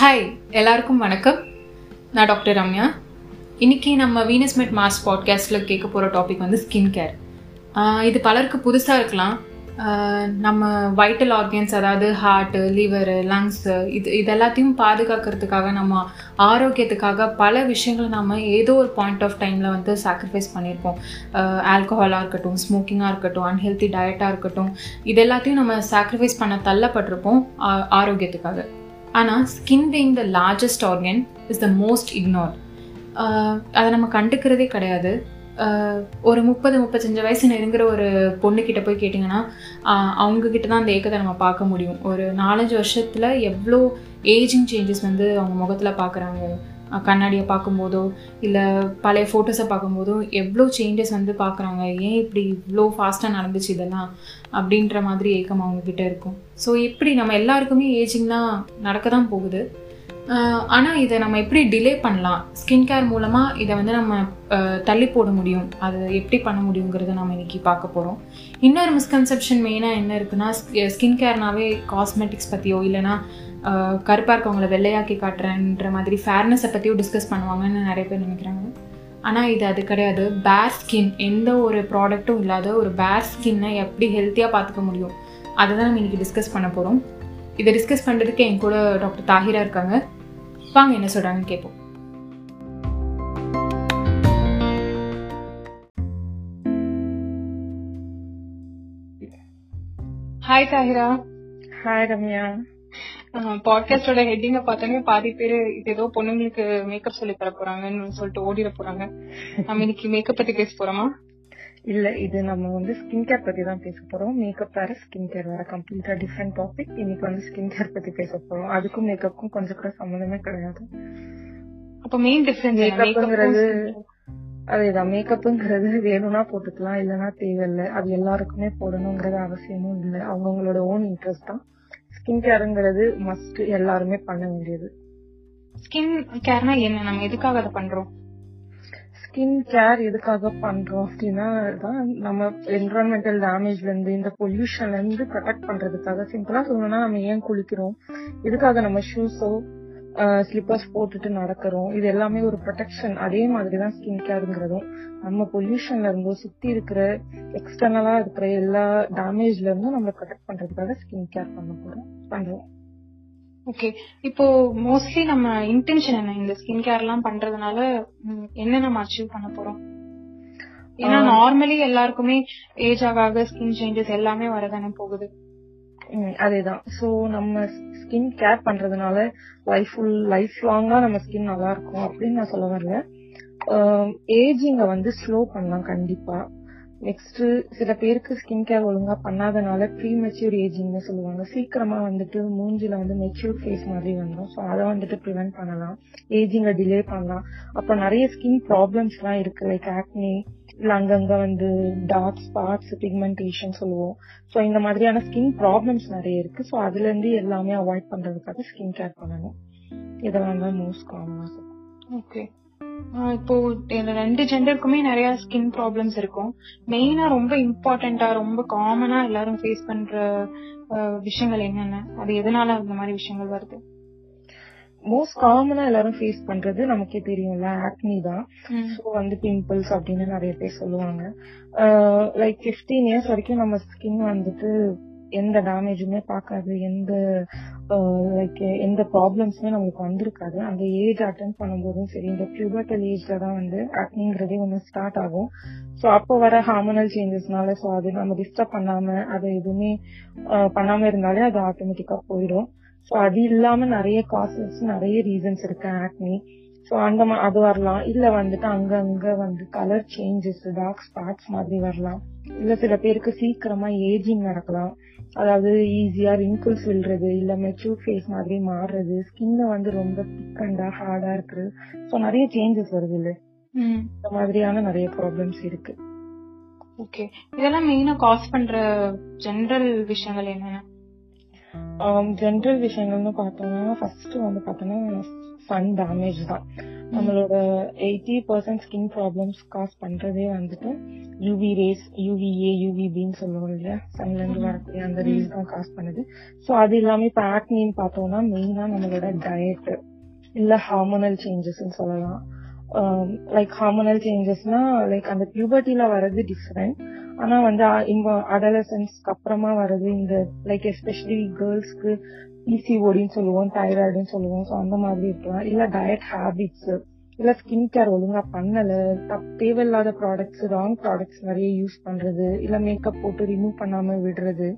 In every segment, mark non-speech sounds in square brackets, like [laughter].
Hi எல்லாருக்கும் வணக்கம். நான் டாக்டர் ரம்யா. இன்றைக்கி நம்ம வீனஸ் மெட் மாஸ் பாட்காஸ்ட்டில் கேட்க போகிற டாபிக் வந்து ஸ்கின் கேர் இது பலருக்கு புதுசாக இருக்கலாம். நம்ம வைட்டல் ஆர்கன்ஸ் அதாவது ஹார்ட்டு லிவரு லங்ஸு இது இது எல்லாத்தையும் பாதுகாக்கிறதுக்காக நம்ம ஆரோக்கியத்துக்காக பல விஷயங்களை நம்ம ஏதோ ஒரு பாயிண்ட் ஆஃப் டைமில் வந்து சாக்ரிஃபைஸ் பண்ணியிருப்போம். ஆல்கஹாலாக இருக்கட்டும் ஸ்மோக்கிங்காக இருக்கட்டும் அன்ஹெல்த்தி டயட்டாக இருக்கட்டும் இது எல்லாத்தையும் நம்ம சாக்ரிஃபைஸ் பண்ண தள்ளப்பட்டிருப்போம் ஆ- ஆரோக்கியத்துக்காக. ஆனால் skin being the largest organ is the most ignore அதை நம்ம கண்டுக்கிறதே கிடையாது. ஒரு முப்பது முப்பத்தஞ்சு வயசு நெருங்குற ஒரு பொண்ணுக்கிட்ட போய் கேட்டிங்கன்னா அவங்கக்கிட்ட தான் அந்த ஏக்கத்தை நம்ம பார்க்க முடியும். ஒரு நாலஞ்சு வருஷத்தில் எவ்வளோ ஏஜிங் சேஞ்சஸ் வந்து அவங்க முகத்தில் பார்க்குறாங்க. கண்ணாடியை பார்க்கும்போதோ இல்லை பழைய ஃபோட்டோஸை பார்க்கும்போதோ எவ்வளோ சேஞ்சஸ் வந்து பார்க்குறாங்க? ஏன் இப்படி இவ்வளோ ஃபாஸ்ட்டாக நடந்துச்சு இதெல்லாம்? அப்படின்ற மாதிரி ஏக்கம் அவங்கக்கிட்ட இருக்கும். ஸோ இப்படி நம்ம எல்லாருக்குமே ஏஜிங்லாம் நடக்க தான் போகுது. ஆனால் இதை நம்ம எப்படி டிலே பண்ணலாம்? ஸ்கின் கேர் மூலமாக இதை வந்து நம்ம தள்ளி போட முடியும். அது எப்படி பண்ண முடியுங்கிறத நம்ம இன்னைக்கு பார்க்க போகிறோம் இன்னொரு மிஸ்கன்செப்ஷன் மெயினாக என்ன இருக்குன்னா ஸ்கின் கேர்னாவே காஸ்மெட்டிக்ஸ் பற்றியோ இல்லைன்னா ஆஹ், கருப்பா இருக்கவங்கள வெள்ளையாக்கி காட்டுறேன்ற மாதிரி ஃபேர்னஸை பற்றியும் டிஸ்கஸ் பண்ணுவாங்கன்னு நிறைய பேர் நினைக்கிறாங்க. ஆனால் இது அது கிடையாது. பேர் ஸ்கின் எந்த ஒரு ப்ராடக்ட்டும் இல்லாத ஒரு பேர் ஸ்கின்னை எப்படி ஹெல்த்தியாக பார்த்துக்க முடியும்? அதை தான் நம்ம இன்னைக்கு டிஸ்கஸ் பண்ண போகிறோம் இதை டிஸ்கஸ் பண்ணுறதுக்கு என் கூட டாக்டர் தாஹிரா இருக்காங்க. வாங்க என்ன சொல்கிறாங்கன்னு கேட்போம். ஹாய் தாஹிரா. ஹாய் ரம்யா. பாட்காஸ்டோட ஹெட்டிங்க பார்த்தோன்னே பாதி பேர் இது ஏதோ பொண்ணுங்களுக்கு மேக்கப் சொல்லி தர போறாங்கன்னு சொல்லிட்டு ஓடிட போறாங்க. நம்ம இன்னைக்கு மேக்கப் பத்தி பேச போறோமா? இல்ல இது நம்ம வந்து ஸ்கின் கேர் பத்தி தான் பேச போறோம். மேக்கப் வேற ஸ்கின் கேர் வேற. கம்ப்ளீட்டா டிஃப்ரெண்ட் டாபிக் இன்னைக்கு வந்து ஸ்கின் கேர் பத்தி பேச போறோம். அதுக்கும் மேக்கப்புக்கும் கொஞ்சம் கூட சம்மந்தமே கிடையாது. அப்ப மெயின் டிஃபரன்ஸ் மேக்கப்ங்கிறது அதேதான். மேக்கப்ங்கிறது வேணும்னா போட்டுக்கலாம் இல்லைன்னா தேவையில்லை. அது எல்லாருக்குமே போடணுங்கிறது அவசியமும் இல்லை. அவங்கவுங்களோட ஓன் இன்ட்ரெஸ்ட் தான். ஸ்கின் கேருங்கிறது மஸ்ட் எல்லாருமே பண்ண வேண்டியது. ஸ்கின் கேர்னா என்ன? நம்ம எதுக்காக அதை பண்றோம்? ஸ்கின் கேர் எதுக்காக பண்றோம் அப்படின்னா தான் நம்ம என்வரான்மெண்டல் டேமேஜ்ல இருந்து இந்த பொல்யூஷன்ல இருந்து ப்ரொடெக்ட் பண்றதுக்காக சிம்பிளா சொல்லணும்னா நம்ம ஏன் குளிக்கிறோம்? எதுக்காக நம்ம ஷூஸோ ஸ்லிப்பர்ஸ் போட்டுட்டு நடக்கிறோம். இது எல்லாமே ஒரு ப்ரொடெக்ஷன் அதே மாதிரி தான் ஸ்கின் கேருங்கிறதும் நம்ம பொல்யூஷன்ல இருந்தோ சுத்தி இருக்கிற எக்ஸ்டர்னலா இருக்கிற எல்லா டேமேஜ்ல இருந்தும் நம்ம ப்ரொடெக்ட் பண்றதுக்காக ஸ்கின் கேர் பண்ண போறோம். பண்றோம். ஓகே இப்போ மோஸ்ட்லி நம்ம இன்டென்ஷன் என்ன? இந்த ஸ்கின் கேர் எல்லாம் பண்றதுனால என்ன நம்ம அச்சீவ் பண்ண போறோம்? ஏன்னா நார்மலி எல்லாருக்குமே ஏஜ் ஆக ஸ்கின் சேஞ்சஸ் எல்லாமே வரதானே போகுது. அதேதான். சோ நம்ம ஸ்கின் கேர் பண்றதுனால லைஃப் ஃபுல் லைஃப் லாங்கா நம்ம ஸ்கின் நல்லா இருக்கும் அப்படின்னு நான் சொல்ல வரல. ஏஜிங்க வந்து ஸ்லோ பண்ணலாம் கண்டிப்பா. நெக்ஸ்ட் சில பேருக்கு ஸ்கின் கேர் ஒழுங்கா பண்ணாதனால ப்ரீ மெச்சூர் ஏஜிங்னு சொல்லுவாங்க. சீக்கிரமா வந்துட்டு மூஞ்சில வந்து மெச்சூர் ஃபேஸ் மாதிரி வந்துடும் ஸோ அதை வந்துட்டு ப்ரிவென்ட் பண்ணலாம். ஏஜிங்க டிலே பண்ணலாம். அப்ப நிறைய ஸ்கின் ப்ராப்ளம்ஸ் எல்லாம் இருக்கு லைக் ஆக்னி அங்கங்க வந்து டார்க் ஸ்பாட்ஸ் பிக்மெண்டேஷன் சொல்லுவோம். ஸோ இந்த மாதிரியான ஸ்கின் ப்ராப்ளம்ஸ் நிறைய இருக்கு. ஸோ அதுல இருந்து எல்லாமே அவாய்ட் பண்றதுக்காக ஸ்கின் கேர் பண்ணணும். இதெல்லாம் தான் மோஸ்ட் காமனா ஓகே இப்போ இந்த ரெண்டு ஜெண்டருக்குமே நிறைய ஸ்கின் ப்ராப்ளம்ஸ் இருக்கும். மெயினா ரொம்ப இம்பார்ட்டண்டா ரொம்ப காமனா எல்லாரும் ஃபேஸ் பண்ற விஷயங்கள் என்னென்ன? அது எதனால அந்த மாதிரி விஷயங்கள் வருது? மோஸ்ட் காமனா எல்லாரும் ஃபேஸ் பண்றது நமக்கே தெரியும்ல ஆக்னி தான். ஸோ வந்து பிம்பிள்ஸ் அப்படின்னு நிறைய பேர் சொல்லுவாங்க. லைக் 15 இயர்ஸ் வரைக்கும் நம்ம ஸ்கின் வந்துட்டு எந்த டேமேஜுமே பார்க்காது எந்த லைக் எந்த ப்ராப்ளம்ஸுமே நம்மளுக்கு வந்திருக்காது. அந்த ஏஜ் அட்டன் பண்ணும்போதும் சரி இந்த பியூபர்டல் ஏஜ்ல தான் வந்து ஆக்னிங்கிறதே ஒன்று ஸ்டார்ட் ஆகும். ஸோ அப்போ வர ஹார்மோனல் சேஞ்சஸ்னால ஸோ அது நம்ம டிஸ்டர்ப் பண்ணாம அதை எதுவுமே பண்ணாம இருந்தாலே அது ஆட்டோமேட்டிக்கா போயிடும். ஸோ அது இல்லாம நிறைய காசஸ் நிறைய ரீசன்ஸ் இருக்கு ஆக்னி ஸோ அந்த மா- அது வரலாம். இல்ல வந்துட்டு அங்க அங்க வந்து கலர் சேஞ்சஸ் டார்க் ஸ்பாட்ஸ் மாதிரி வரலாம். இல்ல சில பேருக்கு சீக்கிரமா ஏஜிங் நடக்கலாம். அதாவது ஈஸியா ரிங்கிள்ஸ் விழுறது இல்ல மெச்சூர் ஃபேஸ் மாதிரி மாறுறது ஸ்கின் வந்து ரொம்ப திக்கண்டா ஹார்டா இருக்கு ஸோ நிறைய சேஞ்சஸ் வருது இல்ல. இந்த மாதிரியான நிறைய ப்ராப்ளம்ஸ் இருக்கு. ஓகே இதெல்லாம் மெயினா காஸ் பண்ற ஜெனரல் விஷயங்கள் என்னென்ன? ஜென்ரல் விஷயங்கள்னு பார்த்தோம்னா ஃபர்ஸ்ட் வந்து பார்த்தோம்னா சன் டேமேஜ் தான். நம்மளோட eighty percent skin problems cause பண்றதே வந்துட்டு யூவி ரேஸ் யூவிஏ யூவிபின்னு சொல்லுவோம் இல்லையா? சன்ல இருந்து வரக்கூடிய அந்த ரேஸ் தான் காஸ் பண்ணுது. சோ அது இல்லாம இப்ப ஆக்னின்னு பார்த்தோம்னா மெயினா நம்மளோட டயட் இல்ல ஹார்மோனல் சேஞ்சஸ் சொல்லலாம். லைக் ஹார்மோனல் சேஞ்சஸ்னா லைக் அந்த பியூபர்ட்டில வர்றது டிஃப்ரெண்ட் ஆனா வந்து இங்க அடலசன்ஸ்க்கு அப்புறமா வர்றது இந்த லைக் எஸ்பெஷலி கேர்ள்ஸ்க்கு பிசிஓடின்னு சொல்லுவோம் தைராய்டுன்னு சொல்லுவோம். ஸோ அந்த மாதிரி இருக்கலாம். இல்ல டயட் ஹேபிட்ஸ் இல்ல ஸ்கின் கேர் ஒழுங்கா பண்ணல. தேவையில்லாத ப்ராடக்ட்ஸ் ராங் ப்ராடக்ட்ஸ் நிறைய யூஸ் பண்றது. இல்ல மேக்கப் போட்டு ரிமூவ் பண்ணாம விடுறது.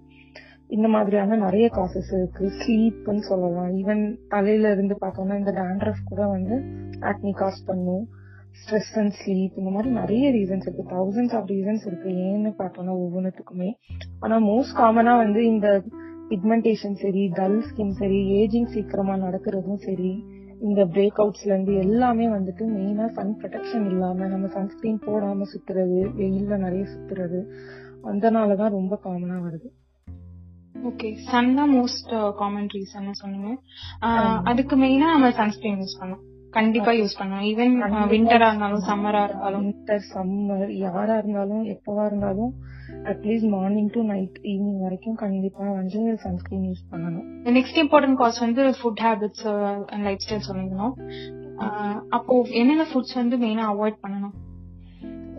இந்த மாதிரியான நிறைய காசஸ் இருக்கு. ஸ்லீப்னு சொல்லலாம். ஈவன் தலையில இருந்து பார்த்தோம்னா இந்த டேண்ட்ரஃப் கூட வந்து ஆக்னி காஸ் பண்ணும். ஸ்ட்ரெஸ் அண்ட் ஸ்லீப் இந்த மாதிரி நிறைய ரீசன்ஸ் இருக்கு. தௌசண்ட்ஸ் ஆஃப் ரீசன்ஸ் இருக்கு. ஏன்னு பார்த்தோம்னா ஒவ்வொன்றுத்துக்குமே ஆனா மோஸ்ட் காமனா வந்து இந்த பிக்மெண்டேஷன் சரி டல் ஸ்கின் சரி ஏஜிங் சீக்கிரமா நடக்கிறதும் சரி இந்த பிரேக் அவுட்ஸ்ல இருந்து எல்லாமே வந்துட்டு மெயினா சன் ப்ரொடெக்ஷன் இல்லாம நம்ம சன்ஸ்கிரீன் போடாம சுத்துறது வெயில்ல நிறைய சுத்துறது அதனாலதான் ரொம்ப காமனா வருது. ஓகே சன் தான் மோஸ்ட் காமன் ரீசன் சொன்னீங்க. அதுக்கு மெயினா நம்ம சன்ஸ்கிரீன் யூஸ் பண்ணோம் கண்டிப்பா யூஸ் பண்ணுவோம் ஈவன் விண்டரா இருந்தாலும் சம்மரா இருந்தாலும். வின்டர் சம்மர் யாரா இருந்தாலும் எப்பவா இருந்தாலும் at least morning to night evening வரைக்கும் கண்டிப்பா வந்து சன்ஸ்கிரீன் யூஸ் பண்ணணும். நெக்ஸ்ட் இம்பார்ட்டன்ட் காஸ் வந்து food habits and lifestyle சொல்லிருந்தோம் அப்போ என்னென்ன ஃபுட்ஸ் வந்து மெயினா அவாய்ட் பண்ணணும்?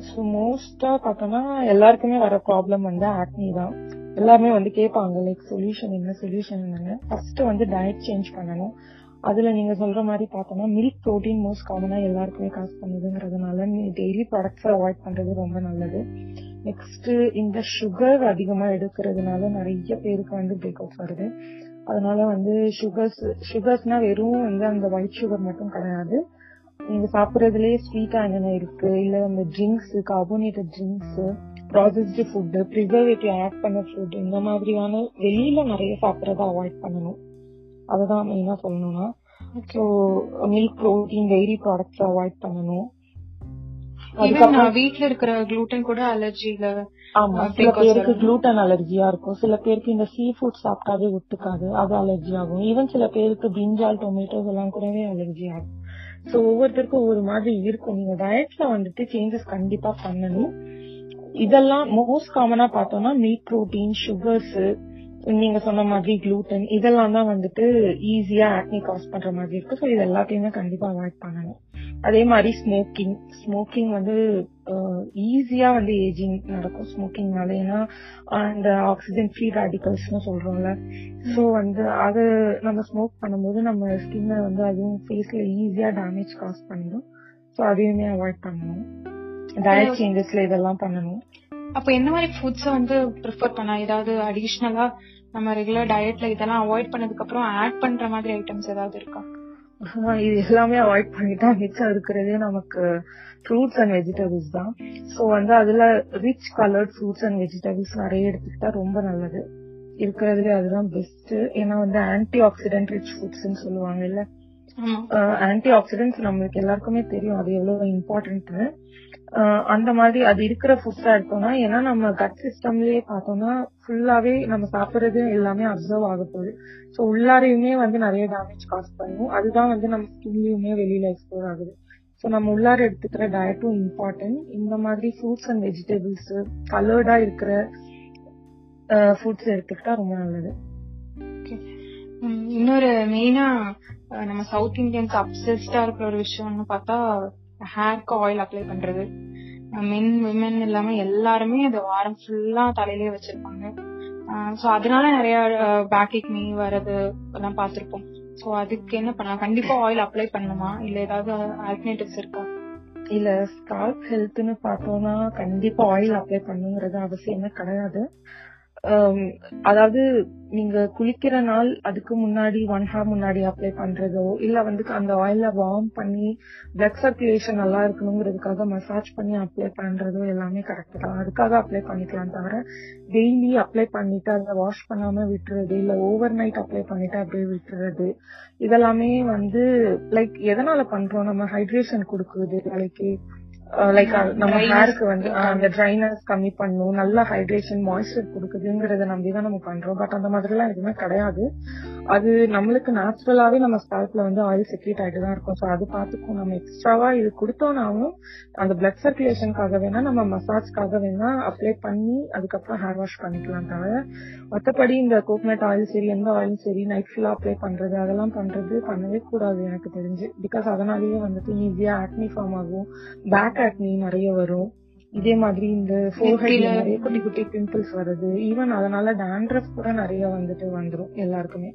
ஸோ மோஸ்டா பார்த்தோம்னா எல்லாருக்குமே வர ப்ராப்ளம் வந்து ஆக்னி தான். எல்லாருமே வந்து கேட்பாங்க லைக் சொல்யூஷன் என்ன சொல்யூஷன் என்னன்னு. ஃபர்ஸ்ட் வந்து டயட் சேஞ்ச் பண்ணணும். அதுல நீங்க சொல்ற மாதிரி பார்த்தோம்னா மில்க் ப்ரோட்டீன் மோஸ்ட் காமனா எல்லாருக்குமே காசு பண்ணுதுங்கிறதுனால டெய்லி ப்ராடக்ட்ஸ் அவாய்ட் பண்றது ரொம்ப நல்லது. நெக்ஸ்ட் இந்த சுகர் அதிகமா எடுக்கிறதுனால நிறைய பேருக்கு வந்து பிரேக் அவுட் வருது. அதனால வந்து சுகர்ஸ் சுகர்ஸ்னா வெறும் வந்து அந்த ஒயிட் சுகர் மட்டும் கிடையாது. நீங்க சாப்பிடுறதுலயே ஸ்வீட் என்னென்ன இருக்கு. இல்ல அந்த drinks carbonated drinks processed food preservative add பண்ண ஃபுட் இந்த மாதிரியான வெளியில நிறைய சாப்பிடறத அவாய்ட் பண்ணணும். அதுதான் மெயினா சொல்லணும்னா. So milk protein dairy products avoid பண்ணணும். வீட்ல இருக்கிற குளூட்டன் கூட அலர்ஜில ஆமா சில பேருக்கு குளூட்டன் அலர்ஜியா இருக்கும். சில பேருக்கு இந்த சீ ஃபுட் சாப்பிட்டாவே ஒத்துக்காது. அது அலர்ஜி ஆகும். ஈவன் சில பேருக்கு பிரிஞ்சால் டொமேட்டோஸ் எல்லாம் கூடவே அலர்ஜி ஆகும். சோ ஒவ்வொருத்தருக்கும் ஒவ்வொரு மாதிரி இருக்கும். நீங்க டயட்ல வந்துட்டு சேஞ்சஸ் கண்டிப்பா பண்ணணும். இதெல்லாம் மோஸ்ட் காமனா பார்த்தோம்னா மில்க் ப்ரோட்டீன் சுகர்ஸ் நீங்க சொன்ன மாதிரி குளூட்டன் இதெல்லாம் தான் வந்துட்டு ஈஸியா ஆக்னி காஸ் பண்ற மாதிரி இருக்கு. ஸோ இது எல்லாத்தையுமே கண்டிப்பா அவாய்ட் பண்ணணும். அதே மாதிரி ஸ்மோக்கிங் ஸ்மோக்கிங் வந்து ஈஸியா வந்து ஏஜிங் நடக்கும். ஸ்மோக்கிங்னால ஏன்னா அந்த ஆக்சிஜன் ஃப்ரீ ரேடிகல்ஸ்னு சொல்றோம்ல. ஸோ வந்து அது நம்ம ஸ்மோக் பண்ணும்போது நம்ம ஸ்கின்னை வந்து அதுவும் ஃபேஸ்ல ஈஸியா டேமேஜ் காஸ் பண்ணிடும். ஸோ அதையுமே அவாய்ட் பண்ணணும். டயட் சேஞ்சஸ்ல இதெல்லாம் பண்ணணும். அப்ப என்ன மாதிரி ஃபுட்ஸ் வந்து ப்ரிஃபர் பண்ண ஏதாவது அடிஷ்னலா நம்ம ரெகுலர் டயட்ல இதெல்லாம் அவாய்ட் பண்ணதுக்கு அப்புறம் ஆட் பண்ற மாதிரி ஐட்டம்ஸ் ஏதாவது இருக்கா? இது எல்லாமே அவாய்ட் பண்ணிட்டா மிச்சம் இருக்கிறதே நமக்கு ஃப்ரூட்ஸ் அண்ட் வெஜிடபிள்ஸ் தான். ஸோ வந்து அதுல rich coloured fruits and vegetables நிறைய எடுத்துக்கிட்டா ரொம்ப நல்லது. இருக்கிறதுல அதுதான் பெஸ்ட் ஏன்னா வந்து ஆன்டி ஆக்சிடென்ட் ரிச் ஃபுட்ஸ்ன்னு சொல்லுவாங்க இல்ல ஆன்டி ஆக்சிடென்ட்ஸ் நம்மளுக்கு எல்லாருக்குமே தெரியும். அது எவ்வளவு இம்பார்ட்டன்ட்னு அந்த மாதிரி அது இருக்கிற ஃபுட்ஸா எடுத்தோம்னா ஏன்னா நம்ம கட் சிஸ்டம்லயே பார்த்தோம்னா ஃபுல்லாவே நம்ம சாப்பிடுறது எல்லாமே அப்சர்வ் ஆக போகுது. ஸோ உள்ளாரையுமே வந்து நிறைய டேமேஜ் காஸ் பண்ணும். அதுதான் வந்து நம்ம ஸ்கின்லயுமே வெளியில எக்ஸ்போர் ஆகுது. ஸோ நம்ம உள்ளார எடுத்துக்கிற டயட்டும் இம்பார்ட்டன்ட் இந்த மாதிரி ஃப்ரூட்ஸ் அண்ட் வெஜிடபிள்ஸ் கலர்டா இருக்கிற ஃபுட்ஸ் எடுத்துக்கிட்டா ரொம்ப நல்லது. இன்னொரு மெயினா நம்ம சவுத் இந்தியன்ஸ் அப்சஸ்டா இருக்கிற ஒரு விஷயம்னு பார்த்தா ஹேர்க்கு ஆயில் அப்ளை பண்றது. மென் விமன் இல்லாம எல்லாருமே அது வாரம் ஃபுல்லா தலையிலேயே வச்சிருப்பாங்க. சோ அதனால நிறைய பேக் நீ வர்றது எல்லாம் பார்த்துருப்போம். சோ அதுக்கு என்ன பண்ணலாம்? கண்டிப்பா ஆயில் அப்ளை பண்ணுமா இல்ல ஏதாவது ஆல்டர்னேட்டிவ்ஸ் இருக்கா? இல்ல ஸ்கால்ப் ஹெல்த்னு பார்த்தோம்னா கண்டிப்பா ஆயில் அப்ளை பண்ணுங்கிறது அவசியமே கிடையாது. அதாவது நீங்க குளிக்கிற நாள் அதுக்கு முன்னாடி ஒன் ஹார் முன்னாடி அப்ளை பண்றதோ இல்ல வந்து அந்த ஆயில வார்ம் பண்ணி பிளட் சர்க்குலேஷன் நல்லா இருக்கணுங்கிறதுக்காக மசாஜ் பண்ணி அப்ளை பண்றதோ எல்லாமே கரெக்ட் தான். அதுக்காக அப்ளை பண்ணிக்கலாம் தவிர டெய்லி அப்ளை பண்ணிட்டு அதை வாஷ் பண்ணாம விட்டுறது இல்ல ஓவர் நைட் அப்ளை பண்ணிட்டு அப்படியே விட்டுறது இதெல்லாமே வந்து லைக் எதனால பண்றோம்? நம்ம ஹைட்ரேஷன் கொடுக்குறது வேலைக்கு லைக் நம்ம ஹேருக்கு வந்து அஹ், அந்த ட்ரைனஸ் கம்மி பண்ணும் நல்ல ஹைட்ரேஷன் மாய்ஸ்சர் கொடுக்குதுங்கிறத நம்பி தான் நம்ம பண்றோம். பட் அந்த மாதிரிலாம் எதுவுமே கிடையாது. அது நம்மளுக்கு நேச்சுரலாவே நம்ம ஸ்கால்ப்ல வந்து ஆயில் செக்ரேட் ஆயிட்டு தான் இருக்கும். ஸோ அது பார்த்துக்கும் நம்ம எக்ஸ்ட்ராவா இது கொடுத்தோம்னாலும் அந்த பிளட் சர்க்குலேஷனுக்காக வேணா நம்ம மசாஜ்க்காக வேணா அப்ளை பண்ணி அதுக்கப்புறம் ஹேர் வாஷ் பண்ணிக்கலாம் தவிர மற்றபடி இந்த கோகனட் ஆயில் சரி எந்த ஆயிலும் சரி நைட் ஃபுல்லா அப்ளை பண்றது அதெல்லாம் பண்றது பண்ணவே கூடாது எனக்கு தெரிஞ்சு. பிகாஸ் அதனாலேயே வந்துட்டு ஈஸியா ஆக்னி ஃபார்ம் ஆகும். பேக் ஆக்னி நிறைய வரும். இதே மாதிரி இந்த ஃபோர்ஹெட்ல நிறைய குட்டி குட்டி பிம்பிள்ஸ் வருது. ஈவன் அதனால dandruff கூட நிறைய வந்துட்டு வந்துரும் எல்லாருக்குமே.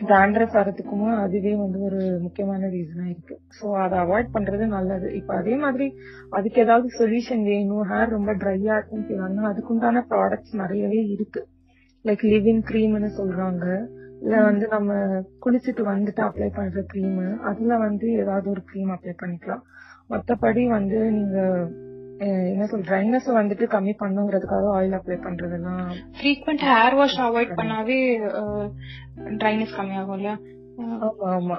Dandruff வரதுக்குமே அதுவே வந்து ஒரு முக்கியமான ரீசனா இருக்கு. சோ அதை அவாய்ட் பண்றது நல்லது. இப்ப அதே மாதிரி அதுக்கு ஏதாவது சொல்யூஷன் வேணும் ஹேர் ரொம்ப ட்ரையா இருக்குன்னு சொல்றாங்கன்னா அதுக்குண்டான ப்ராடக்ட்ஸ் நிறையவே இருக்கு. லைக் லிவிங் க்ரீம்னு சொல்றாங்க. இல்ல வந்து நம்ம குளிச்சுட்டு வந்துட்டு அப்ளை பண்ற க்ரீம் அதுல வந்து ஏதாவது ஒரு க்ரீம் அப்ளை பண்ணிக்கலாம். மத்தபடி வந்து நீங்க என்ன சொல் ட்ரைனஸ் வந்துட்டு கம்மி பண்ணுங்கிறதுக்காக ஆயில் அப்ளை பண்றதெல்லாம் ஃப்ரீக்வெண்ட் ஹேர் வாஷ் அவாய்ட் பண்ணாவே ட்ரைனஸ் கம்மியாகும் இல்லையா? ஆமா ஆமா.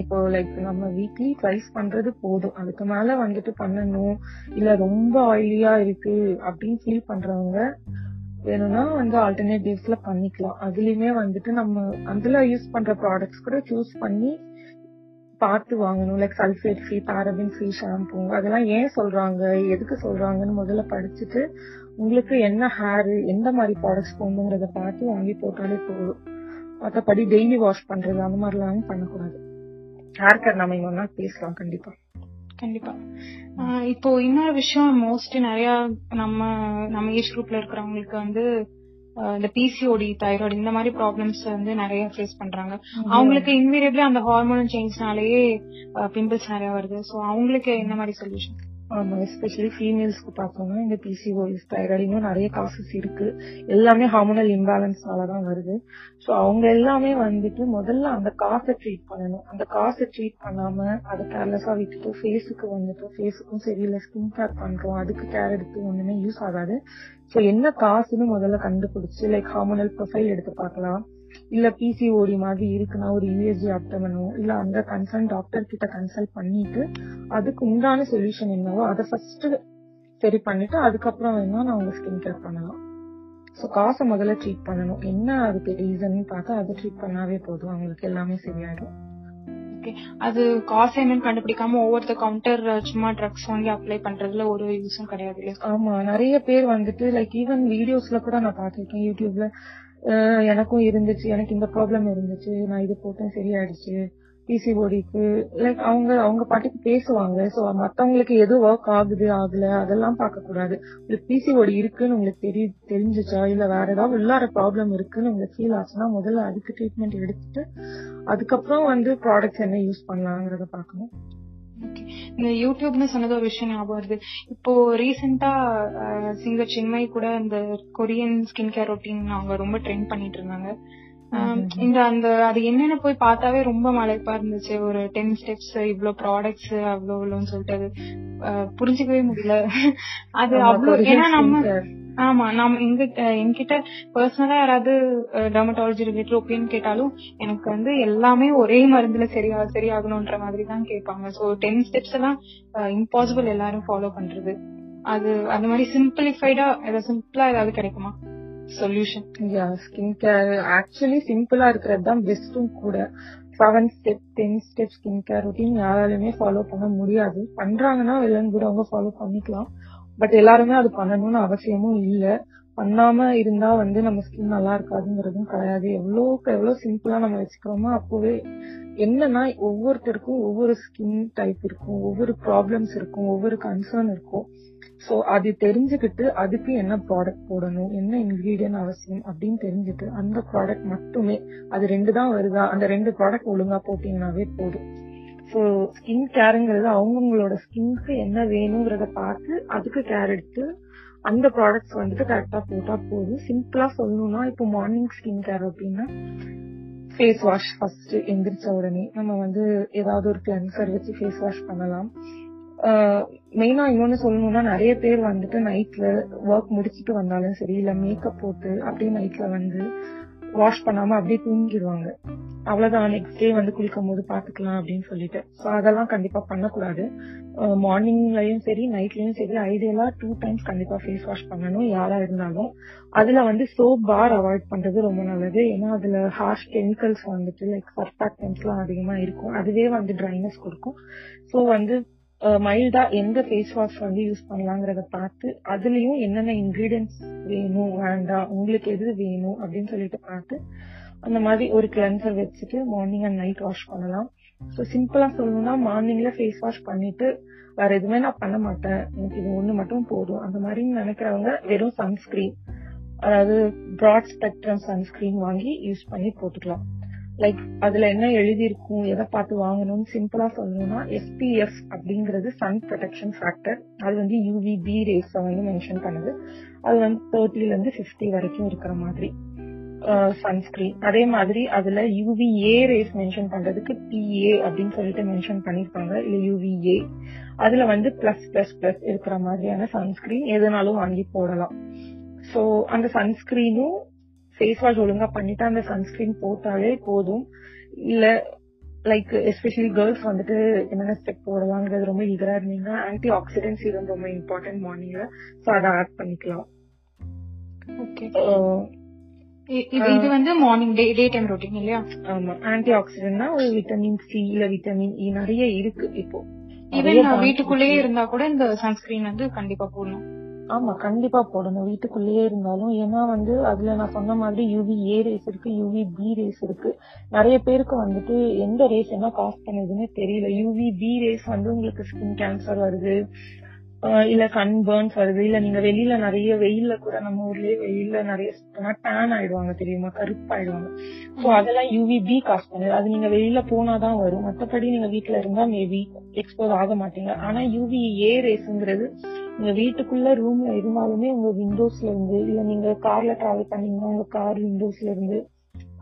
இப்போ லைக் நம்ம வீக்லி ட்வைஸ் பண்றது போதும். அதுக்கு மேல வந்துட்டு பண்ணணும். இல்ல ரொம்ப ஆயிலியா இருக்கு அப்படின்னு ஃபீல் பண்றவங்க வேணும்னா வந்து ஆல்டர்னேட்டிவ்ஸ்ல பண்ணிக்கலாம். அதுலயுமே வந்துட்டு நம்ம அதுல யூஸ் பண்ற ப்ராடக்ட்ஸ் கூட சூஸ் பண்ணி பார்த்து வாங்கணும் like sulphate free paraben free shampoo அதெல்லாம் ஏன் சொல்றாங்க? எதுக்கு சொல்றாங்கன்னு முதல்ல படிச்சுட்டு உங்களுக்கு என்ன ஹேர் எந்த மாதிரி ப்ராடக்ட்ஸ் போகணுங்கிறத பார்த்து வாங்கி போட்டாலே போதும். மற்றபடி டெய்லி வாஷ் பண்றது அந்த மாதிரிலாம் பண்ணக்கூடாது. ஹேர் கேர் நம்ம இன்னொன்னா பேசலாம் கண்டிப்பா. கண்டிப்பா. இப்போ இன்னொரு விஷயம் மோஸ்ட்லி நிறைய நம்ம நம்ம ஏஜ் குரூப்ல இருக்கிறவங்களுக்கு வந்து இந்த பிசிஓடி தைராய்டு இந்த மாதிரி ப்ராப்ளம்ஸ் வந்து நிறைய ஃபேஸ் பண்றாங்க. அவங்களுக்கு இன்வீரியபிளி அந்த ஹார்மோன் சேஞ்ச்னாலேயே பிம்பிள்ஸ் நிறைய வருது. சோ அவங்களுக்கு என்ன மாதிரி சொல்யூஷன் ஆமா எஸ்பெஷலி ஃபீமேல்ஸ்க்கு பார்த்தோம்னா இந்த பிசிஓஎஸ் தைராய்டு நிறைய காசஸ் இருக்கு. எல்லாமே ஹார்மோனல் இம்பேலன்ஸ்னால தான் வருது. ஸோ அவங்க எல்லாமே வந்துட்டு முதல்ல அந்த காசை ட்ரீட் பண்ணணும். அந்த காசை ட்ரீட் பண்ணாம அதை கேர்லெஸ்ஸா விட்டுட்டு ஃபேஸுக்கு வந்துட்டு ஃபேஸுக்கும் சரி இல்லை ஸ்கின் கேர் பண்றோம் அதுக்கு கேர் எடுத்து ஒண்ணுமே யூஸ் ஆகாது. ஸோ என்ன காசுன்னு முதல்ல கண்டுபிடிச்சு லைக் ஹார்மோனல் ப்ரொஃபைல் எடுத்து பார்க்கலாம். இல்ல பிசிஓடி மாதிரி இருக்குன்னா ஒரு யூஎஸ்ஜி அப்டமனோ இல்ல அந்த கன்சர்ன் டாக்டர் கிட்ட கன்சல்ட் பண்ணிட்டு அதுக்கு உண்டான சொல்யூஷன் என்னவோ அதை ஃபர்ஸ்ட் சரி பண்ணிட்டு அதுக்கப்புறம் வேணா நான் உங்க ஸ்கின் கேர் பண்ணலாம். ஸோ காசை முதல்ல ட்ரீட் பண்ணணும். என்ன அதுக்கு ரீசன் பார்த்து அதை ட்ரீட் பண்ணாவே போதும். அவங்களுக்கு எல்லாமே சரியாயிடும். ஓகே அது காசு என்னன்னு கண்டுபிடிக்காம ஒவ்வொருத்த கவுண்டர் சும்மா ட்ரக்ஸ் வாங்கி அப்ளை பண்றதுல ஒரு யூஸும் கிடையாது ஆமா நிறைய பேர் வந்துட்டு லைக் ஈவன் வீடியோஸ்ல கூட நான் பார்த்திருக்கேன் யூடியூப்ல எனக்கும் இருந்துச்சு எனக்கு இந்த ப்ராப்ளம் இருந்துச்சு நான் இது போட்டேன் சரியாயிடுச்சு. பிசிஓடிக்கு லைக் அவங்க அவங்க பாட்டுக்கு பேசுவாங்க. ஸோ மற்றவங்களுக்கு எது ஒர்க் ஆகுது ஆகல அதெல்லாம் பார்க்கக்கூடாது. உங்களுக்கு பிசிஓடி இருக்குன்னு உங்களுக்கு தெரி தெரிஞ்சிச்சா? இல்லை வேற ஏதாவது உள்ளார ப்ராப்ளம் இருக்குன்னு உங்களுக்கு ஃபீல் ஆச்சுன்னா முதல்ல அதுக்கு ட்ரீட்மெண்ட் எடுத்துட்டு அதுக்கப்புறம் வந்து ப்ராடக்ட்ஸ் என்ன யூஸ் பண்ணலாங்கிறத பார்க்கணும். இந்த யூடியூப்னு சொன்னது ஒரு விஷயம் ஞாபகம் வருது. இப்போ ரீசெண்டா சிங்கர் சின்மை கூட இந்த கொரியன் ஸ்கின் கேர் ரொட்டீன் அவங்க ரொம்ப ட்ரெண்ட் பண்ணிட்டு இருந்தாங்க. இந்த அந்த அது என்னன்னு போய் பார்த்தாவே ரொம்ப மலைப்பா இருந்துச்சு. ஒரு டென் ஸ்டெப்ஸ் இவ்ளோ ப்ராடக்ட்ஸ் அவ்வளோ இவ்வளோன்னு சொல்லிட்டு அது புரிஞ்சுக்கவே முடியல. அது ஆமா, அவ்வளோ Korean ஏன்னா நம்ம. ஆமா நம்ம எங்க என்கிட்ட பர்சனலா யாராவது டெர்மட்டாலஜி ரிலேட்டட் ஒப்பீனியன் கேட்டாலும் எனக்கு வந்து எல்லாமே ஒரே மருந்துல சரியா சரியாகணும்ன்ற மாதிரி தான் கேட்பாங்க. சோ டென் ஸ்டெப்ஸ் எல்லாம் இம்பாசிபிள் எல்லாரும் ஃபாலோ பண்றது. அது அந்த மாதிரி சிம்பிளிஃபைடா ஏதாவது சிம்பிளா ஏதாவது கிடைக்குமா? சொல்யூஷன் ஸ்கின் கேர் ஆக்சுவலி சிம்பிளா இருக்கிறது தான் பெஸ்ட்டும் கூட. Seven step ten step skin care routine யாராலுமே ஃபாலோ பண்ண முடியாது. பண்றாங்கன்னா இல்லைன்னு கூட அவங்க ஃபாலோ பண்ணிக்கலாம். பட் எல்லாருமே அது பண்ணணும்னு அவசியமும் இல்லை. பண்ணாம இருந்தா வந்து நம்ம ஸ்கின் நல்லா இருக்காதுங்கிறதும் கிடையாது. எவ்வளவுக்கு எவ்வளவு சிம்பிளா நம்ம வச்சுக்கிறோமோ அப்போவே என்னன்னா ஒவ்வொருத்தருக்கும் ஒவ்வொரு ஸ்கின் டைப் இருக்கும் ஒவ்வொரு ப்ராப்ளம்ஸ் இருக்கும் ஒவ்வொரு கன்சர்ன் இருக்கும். சோ அது தெரிஞ்சுக்கிட்டு அதுக்கு என்ன ப்ராடக்ட் போடணும் என்ன இன்கிரீடியன்ட் அவசியம் அப்படின்னு தெரிஞ்சுட்டு அந்த ப்ராடக்ட் மட்டுமே அது ரெண்டு தான் வருதா அந்த ரெண்டு ப்ராடக்ட் ஒழுங்கா போட்டீங்கன்னாவே போதும். ஸோ ஸ்கின் கேருங்கிறது அவங்கவுங்களோட ஸ்கின்க்கு என்ன வேணுங்கிறத பார்த்து அதுக்கு கேர் எடுத்து அந்த ப்ராடக்ட்ஸ் வந்துட்டு கரெக்டா போட்டா போதும். சிம்பிளா சொல்லணும்னா இப்போ மார்னிங் ஸ்கின் கேர் அப்படின்னா ஃபேஸ் வாஷ் ஃபர்ஸ்ட் எந்திரிச்ச உடனே நம்ம வந்து ஏதாவது ஒரு கிளென்சர் வச்சு ஃபேஸ் வாஷ் பண்ணலாம். மெயினா இன்னொன்னு சொல்லணும்னா நிறைய பேர் வந்துட்டு நைட்ல ஒர்க் முடிச்சுட்டு வந்தாலும் சரி இல்ல மேக்கப் போட்டு அப்படியே நைட்ல வந்து வாஷ் பண்ணாம அப்படியே தூங்கிடுவாங்க. அவ்வளவுதான் நெக்ஸ்ட் டே வந்து குளிக்கும் போது பாத்துக்கலாம் அப்படின்னு சொல்லிட்டு. ஸோ அதெல்லாம் கண்டிப்பா பண்ணக்கூடாது. மார்னிங்லயும் சரி நைட்லயும் சரி ஐடியலா டூ டைம்ஸ் கண்டிப்பா ஃபேஸ் வாஷ் பண்ணணும் யாரா இருந்தாலும். அதுல வந்து சோப் பார் அவாய்ட் பண்றது ரொம்ப நல்லது. ஏன்னா அதுல ஹார்ஷ் கெமிக்கல்ஸ் வந்துட்டு லைக் சர்பாக்டன்ஸ் எல்லாம் அதிகமா இருக்கும். அதுவே வந்து ட்ரைனஸ் கொடுக்கும். ஸோ வந்து மைல்டா எந்த ஃபேஸ் வாஷ் வந்து யூஸ் பண்ணலாங்கிறத பார்த்து அதுலயும் என்னென்ன இன்கிரீடியன்ஸ் வேணும் வேண்டாம் உங்களுக்கு எது வேணும் அப்படின்னு சொல்லிட்டு பார்த்து அந்த மாதிரி ஒரு கிளென்சர் வச்சுட்டு மார்னிங் அண்ட் நைட் வாஷ் பண்ணலாம். ஸோ சிம்பிளா சொல்லணும்னா மார்னிங்ல ஃபேஸ் வாஷ் பண்ணிட்டு வேற எதுவுமே நான் பண்ண மாட்டேன். எனக்கு இது ஒண்ணு மட்டும் போதும். அந்த மாதிரி நினைக்கிறவங்க வெறும் சன்ஸ்கிரீன் அதாவது ப்ராட் ஸ்பெக்ட்ரம் சன்ஸ்கிரீன் வாங்கி யூஸ் பண்ணி போட்டுக்கலாம். லைக் அதுல என்ன எழுதியிருக்கும் எதை பார்த்து வாங்கணும்னு சிம்பிளா சொல்லணும்னா எஸ்பிஎஃப் அப்படிங்கிறது சன் ப்ரொடெக்ஷன் ஃபேக்டர் அது வந்து யூவிபி ரேஸ் வந்து மென்ஷன் பண்ணுது. அது வந்து தேர்ட்டில இருந்து ஃபிஃப்டி வரைக்கும் இருக்கிற மாதிரி. சன்ஸ்கிரீன் அதே மாதிரி அதுல யூவிஏ ரேஸ் மென்ஷன் பண்றதுக்கு பிஏ அப்படின்னு சொல்லிட்டு மென்ஷன் பண்ணிருப்பாங்க இல்ல யூவிஏ அதுல வந்து பிளஸ் பிளஸ் பிளஸ் இருக்கிற மாதிரியான சன்ஸ்கிரீன் எதுனாலும் வாங்கி போடலாம். சோ அந்த சன்ஸ்கிரீனும் ஃபேஸ் வாஷ் ஒழுங்கா பண்ணிட்டு அந்த சன்ஸ்கிரீன் போட்டாலே போதும். இல்ல லைக் எஸ்பெஷலி கேர்ள்ஸ் வந்துட்டு என்னென்ன ஸ்டெப் போடலாங்கிறது ரொம்ப ஈகரா இருந்தீங்கன்னா ஆன்டி ஆக்சிடென்ட் சீரம் ரொம்ப இம்பார்ட்டன்ட் மார்னிங்ல ஸோ அதை ஆட் பண்ணிக்கலாம். ஓகே இது இது வந்து morning day day time routine இல்லையா? ஆமா. ஆன்டி ஆக்சிடென்ட்னா ஒரு விட்டமின் சி இல்ல விட்டமின் இ நிறைய இருக்கு இப்போ. ஈவன் வீட்டுக்குள்ளேயே இருந்தா கூட இந்த சன்ஸ்கிரீன் வந்து கண்டிப்பா போடணும். ஆமா கண்டிப்பா போடணும். வீட்டுக்குள்ளேயே இருந்தாலும் ஏன்னா வந்து அதுல நான் சொன்ன மாதிரி யூவி ஏ ரேஸ் இருக்கு யூவி பி ரேஸ் இருக்கு. நிறைய பேருக்கு வந்துட்டு எந்த ரேஸ் என்ன காஸ் பண்ணுதுன்னு தெரியல. யூவி பி ரேஸ் வந்து உங்களுக்கு ஸ்கின் கேன்சர் வருது. இல்ல சன் பேர்ன்ஸ் வருது இல்ல நீங்க வெளியில நிறைய வெயில்ல கூட நம்ம ஊர்லயே வெயில்ல நிறைய டேன் ஆயிடுவாங்க தெரியுமா? கருப்பாயிடுவாங்க. சோ அதெல்லாம் யூவி பி காஸ் பண்ணுது. அது நீங்க வெளியில போனாதான் வரும். மத்தபடி நீங்க வீட்டுல இருந்தா மேபி எக்ஸ்போஸ் ஆக மாட்டீங்க. ஆனா யூவி ஏ ரேஸ்ங்கிறது நீங்க வீட்டுக்குள்ள ரூம்ல இருந்தாலுமே உங்க விண்டோஸ்ல இருந்து இல்ல நீங்க கார்ல டிராவல் பண்ணீங்கன்னா உங்க கார் விண்டோஸ்ல இருந்து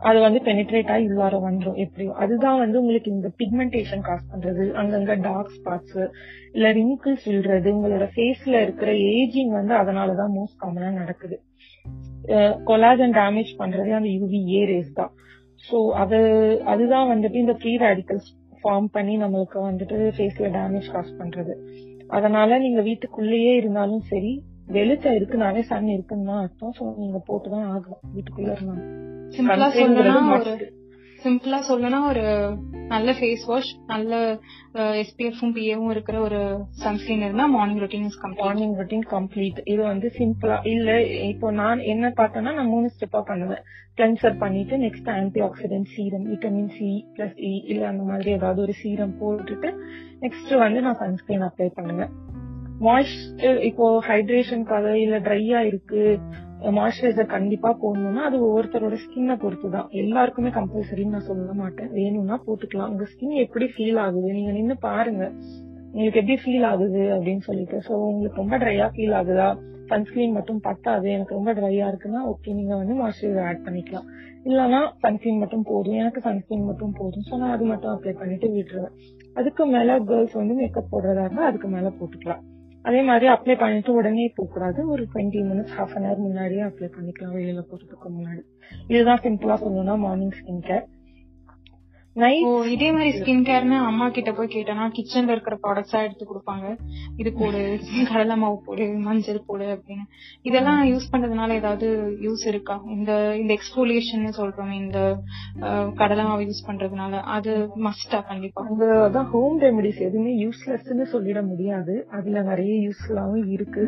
அது வந்து பெனிட்ரேட் ஆகி உள்ளார வந்துடும் எப்படியும் அதுதான் வந்து உங்களுக்கு இந்த பிக்மெண்டேஷன் காஸ் பண்றது. அங்கங்க டார்க் ஸ்பாட்ஸ் இல்ல ரிங்கிள்ஸ் விழுறது உங்களோட ஃபேஸ்ல இருக்கிற ஏஜிங் வந்து அதனாலதான் மோஸ்ட் காமனா நடக்குது. கொலாஜன் டேமேஜ் பண்றதே அந்த யூவி ஏ ரேஸ் தான். ஸோ அது அதுதான் வந்துட்டு இந்த ஃப்ரீ ரேடிக்கல்ஸ் ஃபார்ம் பண்ணி நம்மளுக்கு வந்துட்டு ஃபேஸ்ல டேமேஜ் காஸ் பண்றது. அதனால நீங்க வீட்டுக்குள்ளேயே இருந்தாலும் சரி வெளிச்சம் இருக்குனாலே சன் இருக்குன்னு தான் அர்த்தம். ஸோ நீங்க போட்டுதான் ஆகும் வீட்டுக்குள்ள இருந்தாலும். சிம்பிளா சொல்லணும்னா ஒரு சிம்பிளா சொல்லணும்னா ஒரு நல்ல ஃபேஸ் வாஷ் நல்ல எஸ்பிஎஃப்பும் பிஏவும் இருக்கிற ஒரு சன்ஸ்கிரீன் இருந்தா morning routine is complete morning routine complete இது வந்து சிம்பிளா இல்ல இப்போ நான் என்ன பார்த்தேன்னா நான் மூணு ஸ்டெப்பா பண்ணுவேன். கிளென்சர் பண்ணிட்டு next antioxidant serum vitamin C plus E இல்ல அந்த மாதிரி ஏதாவது ஒரு சீரம் போட்டுட்டு நெக்ஸ்ட் வந்து நான் சன்ஸ்கிரீன் அப்ளை பண்ணுவேன். மாய்ஸ்டர் இப்போ ஹைட்ரேஷனுக்காக இல்ல ட்ரையா இருக்கு. மாய்ஸ்சரைசர் கண்டிப்பா போடணும்னா அது ஒவ்வொருத்தரோட ஸ்கின்னை பொறுத்து தான் எல்லாருக்குமே கம்பல்சரின்னு நான் சொல்ல மாட்டேன். வேணும்னா போட்டுக்கலாம். உங்க ஸ்கின் எப்படி ஃபீல் ஆகுது? நீங்க நின்னு பாருங்க. உங்களுக்கு எப்படி ஃபீல் ஆகுது அப்படின்னு சொல்லிட்டு. சோ உங்களுக்கு ரொம்ப ட்ரையா ஃபீல் ஆகுதா? சன்ஸ்கிரீன் மட்டும் பத்தாது. எனக்கு ரொம்ப ட்ரையா இருக்குன்னா ஓகே நீங்க வந்து மாய்ஸ்சரைசர் ஆட் பண்ணிக்கலாம். இல்லனா சன்ஸ்கிரீன் மட்டும் போதும். எனக்கு சன்ஸ்கிரீன் மட்டும் போதும். சோ நான் அது மட்டும் அப்ளை பண்ணிட்டு விட்டுருவேன். அதுக்கு மேல கேர்ள்ஸ் வந்து மேக்கப் போடுறதா இருந்தா அதுக்கு மேல போட்டுக்கலாம். அதே மாதிரி அப்ளை பண்ணிட்டு உடனே போகக்கூடாது. ஒரு twenty minutes half an hour முன்னாடியே அப்ளை பண்ணிக்கலாம். வெளியில போறதுக்கு முன்னாடி. இதுதான் சிம்பிளா சொல்லணும்னா மார்னிங் ஸ்கின் கேர் இதே மாதிரி ஸ்கின் கேர்னு அம்மா கிட்ட போய் கேட்டேன்னா கிச்சன்ல இருக்கிற ப்ராடக்ட்ஸா எடுத்து கொடுப்பாங்க. இது போடு [laughs] கடலை மாவு போடு மஞ்சள் போடு அப்படின்னு. இதெல்லாம் யூஸ் பண்றதுனால ஏதாவது யூஸ் இருக்கா? இந்த இந்த எக்ஸ்போலியேஷன் சொல்றோம் இந்த கடலை மாவு யூஸ் பண்றதுனால அது மஸ்டா கண்டிப்பா? அந்த அதான் ஹோம் ரெமெடிஸ் எதுவுமே யூஸ்லெஸ்ன்னு சொல்லிட முடியாது. அதுல நிறைய யூஸ்ஃபுல்லாவும் இருக்கு.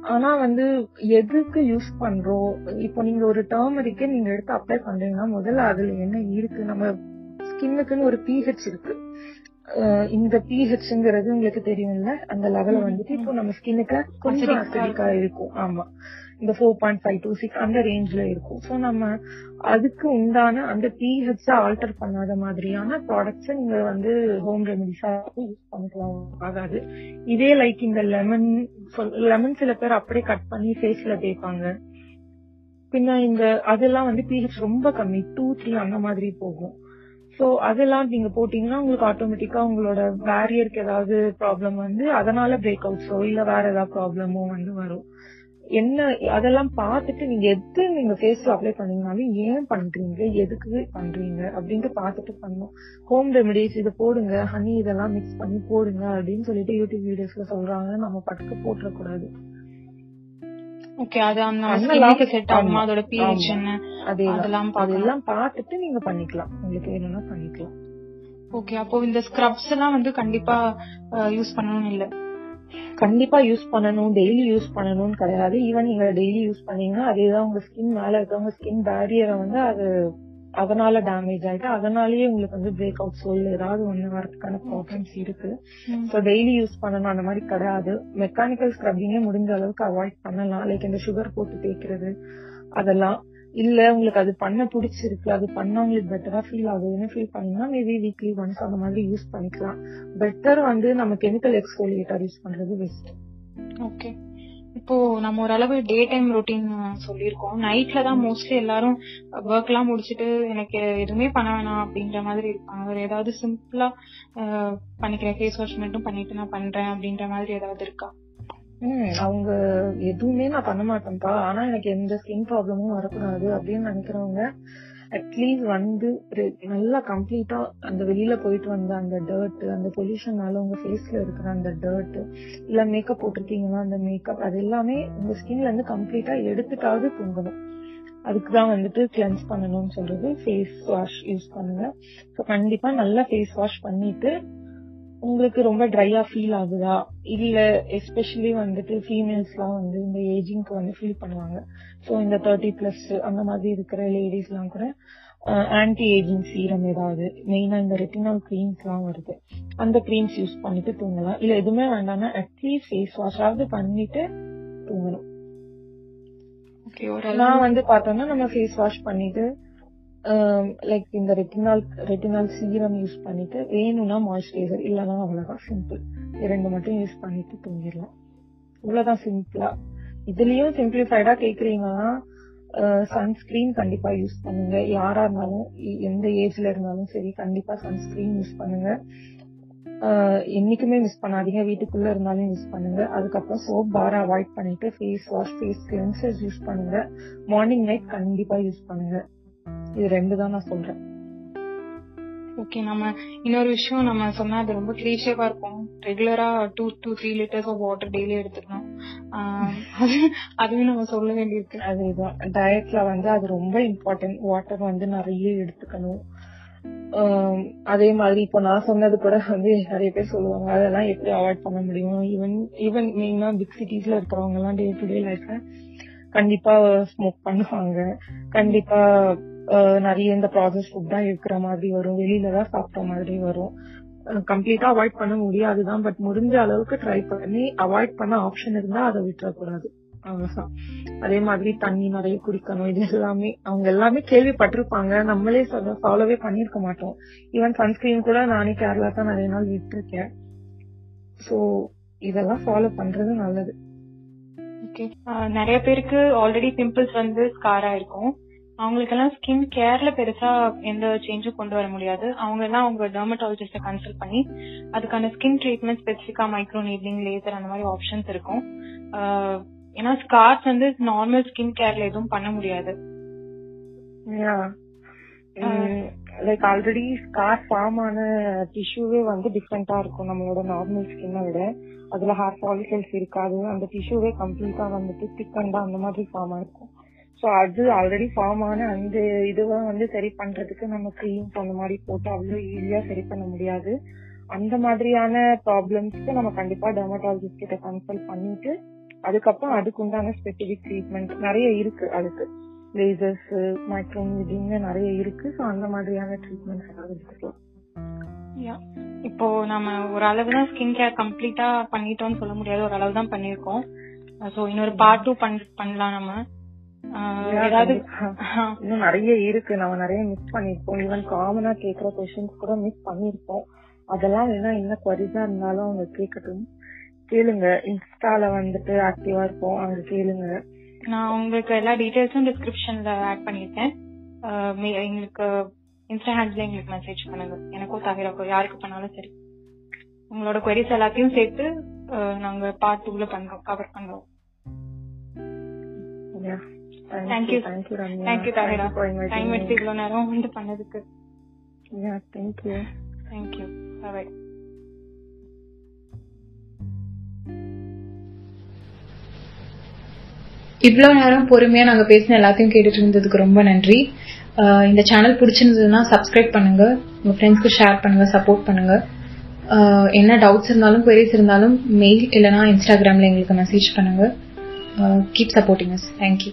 ஆனா வந்து எதுக்கு யூஸ் பண்றோம் இப்போ நீங்க ஒரு டர்மரிக்கே நீங்க எடுத்து அப்ளை பண்றீங்கன்னா முதல்ல அதுல என்ன இருக்கு? நம்ம ஸ்கின்னுக்குன்னு ஒரு பிஹெச் இருக்கு. இந்த பிஹெச்ங்கிறது உங்களுக்கு தெரியும்ல அந்த லெவல வந்துட்டு இப்போ நம்ம ஸ்கின்னுக்கு கொஞ்சம் அசிடிக்கா இருக்கும். ஆமா. இந்த four point five to six அந்த ரேஞ்ச்ல இருக்கும். ஸோ நம்ம அதுக்கு உண்டான அந்த பிஹெச் ஆல்டர் பண்ணாத மாதிரியான ப்ராடக்ட்ஸ் நீங்க வந்து ஹோம் ரெமெடிஸா யூஸ் பண்ணிக்கலாம். ஆகாது. இதே லைக் இந்த லெமன் லெமன் சில பேர் அப்படியே கட் பண்ணி ஃபேஸ்ல தேய்ப்பாங்க. பின்ன இந்த அதெல்லாம் வந்து பிஹெச் ரொம்ப கம்மி. டூ த்ரீ அந்த மாதிரி போகும். சோ அதெல்லாம் நீங்க போட்டீங்கன்னா உங்களுக்கு ஆட்டோமேட்டிக்கா உங்களோட பேரியருக்கு ஏதாவது ப்ராப்ளம் வந்து அதனால பிரேக் அவுட்ஸோ இல்ல வேற ஏதாவது ப்ராப்ளமோ வந்து வரும். என்ன அதெல்லாம் பார்த்துட்டு நீங்க எது நீங்க ஃபேஸ்ல அப்ளை பண்ணீங்கனாலும் ஏன் பண்றீங்க? எதுக்கு பண்றீங்க? அப்படின்ட்டு பார்த்துட்டு பண்ணணும் ஹோம் ரெமெடிஸ் இதை போடுங்க. ஹனி இதெல்லாம் மிக்ஸ் பண்ணி போடுங்க அப்படின்னு சொல்லிட்டு யூடியூப் வீடியோஸ்ல சொல்றாங்க நம்ம பட்டுக்கு போட்டுறக்கூடாது. ஓகே அது அந்த செட் ஆகுமா. அதோட pH. என்ன? அதெல்லாம் அதெல்லாம் பார்த்துட்டு நீங்க பண்ணிக்கலாம். உங்களுக்கு வேணும்னா பண்ணிக்கலாம். ஓகே அப்போ இந்த ஸ்க்ரப்ஸ் எல்லாம் வந்து கண்டிப்பா யூஸ் பண்ணணும்னு இல்ல? கண்டிப்பா யூஸ் பண்ணணும். டெய்லி யூஸ் பண்ணணும்னு கிடையாது. ஈவன் நீங்க டெய்லி யூஸ் பண்ணீங்கன்னா அதேதான் உங்க ஸ்கின் மேல இருக்கவங்க ஸ்கின் பேரியரை வந்து அது அதனால டேமேஜ் ஆயிட்டு அதனாலயே உங்களுக்கு வந்து பிரேக் அவுட் சொல் ஏதாவது ஒண்ணு வரதுக்கான ப்ராப்ளம்ஸ் இருக்கு. ஸோ டெய்லி யூஸ் பண்ணணும் அந்த மாதிரி கிடையாது. மெக்கானிக்கல் ஸ்க்ரப்பிங்கே முடிஞ்ச அளவுக்கு அவாய்ட் பண்ணலாம். லைக் இந்த சுகர் போட்டு தேய்க்கிறது அதெல்லாம். இல்ல உங்களுக்கு அது பண்ண பிடிச்சிருக்கு. அது பண்ணா உங்களுக்கு பெட்டரா ஃபீல் ஆகுதுன்னு ஃபீல் பண்ணீங்கன்னா மேபி வீக்லி ஒன்ஸ் அந்த மாதிரி யூஸ் பண்ணிக்கலாம். பெட்டர் வந்து நம்ம கெமிக்கல் எக்ஸ்போலியேட்டர் யூஸ் பண்றது பெஸ்ட் ஓகே இப்போ நம்ம ஓரளவு டே டைம் ரொட்டீன் சொல்லியிருக்கோம். நைட்ல தான் மோஸ்ட்லி எல்லாரும் ஒர்க் எல்லாம் முடிச்சிட்டு எனக்கு எதுவுமே பண்ண வேணாம் அப்படின்ற மாதிரி இருப்பாங்க. வேற ஏதாவது சிம்பிளா பண்ணிக்கிறேன். ஃபேஸ் வாஷ் மட்டும் பண்ணிட்டு நான் பண்றேன் அப்படின்ற மாதிரி ஏதாவது இருக்கா? ம் அவங்க எதுவுமே நான் பண்ண மாட்டேன்ப்பா. ஆனா எனக்கு எந்த ஸ்கின் ப்ராப்ளமும் வரக்கூடாது அப்படின்னு நினைக்கிறவங்க அட்லீஸ்ட் வந்து நல்லா கம்ப்ளீட்டா அந்த வெளியில போயிட்டு வந்த அந்த டர்ட் அந்த பொல்யூஷனால உங்க ஃபேஸ்ல இருக்கிற அந்த டர்ட் இல்ல மேக்கப் போட்டிருக்கீங்கன்னா அந்த மேக்கப் அது எல்லாமே உங்க ஸ்கின்ல இருந்து கம்ப்ளீட்டா எடுத்துட்டாவது தூங்கணும். அதுக்குதான் வந்துட்டு கிளென்ஸ் பண்ணணும்னு சொல்றது ஃபேஸ் வாஷ் யூஸ் பண்ணுங்க. ஸோ கண்டிப்பா நல்லா ஃபேஸ் வாஷ் பண்ணிட்டு உங்களுக்கு ரொம்ப ட்ரையா ஃபீல் ஆகுதா? இல்ல எஸ்பெஷலி வந்துட்டு ஃபீமேல்ஸ்லாம் வந்து இந்த ஏஜிங்க்கு வந்து ஃபீல் பண்ணுவாங்க. ஸோ இந்த தேர்ட்டி பிளஸ் அந்த மாதிரி இருக்கிற லேடிஸ்லாம் கூட ஆன்டி ஏஜிங் சீரம் ஏதாவது மெயினா இந்த ரெட்டினால் க்ரீம்ஸ்லாம் வருது. அந்த க்ரீம்ஸ் யூஸ் பண்ணிட்டு தூங்கலாம். இல்ல எதுவுமே வேண்டாம்னா அட்லீஸ்ட் ஃபேஸ் வாஷாவது பண்ணிட்டு தூங்கணும். நான் வந்து பார்த்தோம்னா நம்ம ஃபேஸ் வாஷ் பண்ணிட்டு லைக் இந்த ரெட்டினால் ரெட்டினால் சீரம் யூஸ் பண்ணிட்டு வேணும்னா மாய்ஸ்சரைசர் இல்லைன்னா அவ்வளோதான் சிம்பிள் இரண்டு மட்டும் யூஸ் பண்ணிட்டு தூங்கிடலாம். இவ்வளோதான் சிம்பிளா இதுலயும் சிம்பிளிஃபைடா கேக்குறீங்கன்னா uh, சன்ஸ்கிரீன் கண்டிப்பா யூஸ் பண்ணுங்க. யாரா இருந்தாலும் எந்த ஏஜ்ல இருந்தாலும் சரி கண்டிப்பா சன்ஸ்கிரீன் யூஸ் பண்ணுங்க. Uh, என்னைக்குமே மிஸ் பண்ணாதீங்க. வீட்டுக்குள்ள இருந்தாலும் யூஸ் பண்ணுங்க. அதுக்கப்புறம் சோப் பார் அவாய்ட் பண்ணிட்டு face wash face cleansers use பண்ணுங்க. மார்னிங் நைட் கண்டிப்பா யூஸ் பண்ணுங்க. இது ரெண்டு தான் நான் சொல்றேன். ஓகே நம்ம இன்னொரு விஷயம் நம்ம சொன்னா அது ரொம்ப கிளீஷேவா இருக்கும். ரெகுலரா two two three litres of water daily எடுத்துக்கணும். அது- அதுவும் நம்ம சொல்ல வேண்டியிருக்கு. அதேதான் டயட்ல வந்து அது ரொம்ப இம்பார்ட்டன்ட் வாட்டர் வந்து நிறைய எடுத்துக்கணும். அதே மாதிரி இப்போ நான் சொன்னது கூட வந்து நிறைய பேர் சொல்லுவாங்க அதெல்லாம் எப்படி அவாய்ட் பண்ண முடியும்? ஈவன் ஈவன் மெயினா பிக் சிட்டிஸ்ல இருக்கிறவங்க எல்லாம் டே டு டே லைஃப்ல கண்டிப்பா ஸ்மோக் பண்ணுவாங்க. கண்டிப்பா நிறைய இந்த ப்ராசஸ் ஃபுட் தான் இருக்கிற மாதிரி வரும். வெளியில தான் சாப்பிட்ட மாதிரி வரும். கம்ப்ளீட்டா அவாய்ட் பண்ண முடியாதுதான் பட் முடிஞ்ச அளவுக்கு ட்ரை பண்ணி அவாய்ட் பண்ண ஆப்ஷன் இருந்தா அதை விட்டுறக்கூடாது. அவ்வளவுதான். அதே மாதிரி தண்ணி நிறைய குடிக்கணும். இது எல்லாமே அவங்க எல்லாமே கேள்விப்பட்டிருப்பாங்க. நம்மளே ஃபாலோவே பண்ணிருக்க மாட்டோம். ஈவன் சன்ஸ்கிரீன் கூட நானே கேரளா தான் நிறைய நாள் விட்டுருக்கேன். சோ இதெல்லாம் ஃபாலோ பண்றது நல்லது. ஓகே நிறைய பேருக்கு ஆல்ரெடி பிம்பிள்ஸ் வந்து ஸ்கார் ஆயிருக்கும். அவங்களுக்கெல்லாம் ஸ்கின் கேர்ல பெருசா எந்த சேஞ்சும் கொண்டு வர முடியாது. அவங்க எல்லாம் அவங்க டெர்மட்டாலஜிஸ்ட கன்சல்ட் பண்ணி அதுக்கான ஸ்கின் ட்ரீட்மெண்ட் ஸ்பெசிஃபிக்கா மைக்ரோ நீட்லிங் லேசர் அந்த மாதிரி ஆப்ஷன்ஸ் இருக்கும். ஏன்னா ஸ்கார்ஸ் வந்து நார்மல் ஸ்கின் கேர்ல எதுவும் பண்ண முடியாது. லைக் ஆல்ரெடி ஸ்கார் ஃபார்ம் ஆன டிஷ்யூவே வந்து டிஃப்ரெண்டா இருக்கும் நம்மளோட நார்மல் ஸ்கின்னை விட. அதுல ஹேர் ஃபாலிகல்ஸ் இருக்காது. அந்த டிஷ்யூவே கம்ப்ளீட்டா வந்துட்டு திக்கண்டா அந்த மாதிரி ஃபார்ம் ஆயிருக்கும் ஸோ அது ஆல்ரெடி ஃபார்ம் ஆன அந்த இதுவை வந்து சரி பண்றதுக்கு நம்ம க்ரீம்ஸ் அந்த மாதிரி போட்டு அவ்வளோ ஈஸியா சரி பண்ண முடியாது. அந்த மாதிரியான ப்ராப்ளம்ஸ்க்கு நம்ம கண்டிப்பா டெர்மட்டாலஜிஸ்ட் கிட்ட கன்சல்ட் பண்ணிட்டு அதுக்கப்புறம் அதுக்கு உண்டான ஸ்பெசிபிக் ட்ரீட்மெண்ட் நிறைய இருக்கு அதுக்கு. லேசர்ஸ் மைக்ரோமீடியம்னு நிறைய இருக்கு. ஸோ அந்த மாதிரியான ட்ரீட்மெண்ட்ஸ் ஏதாவது எடுத்துக்கலாம். இப்போ நம்ம ஒரு அளவு தான் ஸ்கின் கேர் கம்ப்ளீட்டா பண்ணிட்டோம்னு சொல்ல முடியாது. ஒரு அளவு தான் பண்ணிருக்கோம் ஸோ இன்னொரு பார்ட் டூ பண்ணலாம் நம்ம. Yeah. இன்னும் நிறைய இருக்கு. நம்ம நிறைய மிஸ் பண்ணிருப்போம் ஈவன் காமனா கேக்குற கொஸ்டின்ஸ் கூட மிஸ் பண்ணிருப்போம் அதெல்லாம் வேணா என்ன குவரிஸா இருந்தாலும் அவங்க கேட்கட்டும். கேளுங்க. இன்ஸ்டால வந்துட்டு ஆக்டிவா இருப்போம். அங்க கேளுங்க. நான் உங்களுக்கு எல்லா டீடைல்ஸும் டிஸ்கிரிப்ஷன்ல ஆட் பண்ணிருக்கேன் எங்களுக்கு இன்ஸ்டா ஹேண்ட்ஸ்ல எங்களுக்கு மெசேஜ் பண்ணுங்க. எனக்கும் தவிர யாருக்கு பண்ணாலும் சரி. உங்களோட queries எல்லாத்தையும் சேர்த்து நாங்க பார்ட் டூல பண்றோம் கவர் பண்றோம் தேங்க்யூ தேங்க்யூ தேங்க்யூ டைம். எடுத்து இவ்வளவு நேரம் வந்து பண்ணதுக்கு Yeah, thank you. தேங்க்யூ இவ்வளோ நேரம் பொறுமையாக நாங்கள் பேசின எல்லாத்தையும் கேட்டுட்டு இருந்ததுக்கு ரொம்ப நன்றி. இந்த சேனல் பிடிச்சிருந்ததுன்னா சப்ஸ்கிரைப் பண்ணுங்க. உங்கள் ஃப்ரெண்ட்ஸ்க்கு ஷேர் பண்ணுங்க சப்போர்ட் பண்ணுங்க. என்ன டவுட்ஸ் இருந்தாலும் queries இருந்தாலும் மெயில் இல்லைனா இன்ஸ்டாகிராமில் எங்களுக்கு மெசேஜ் பண்ணுங்க. Keep supporting us thank you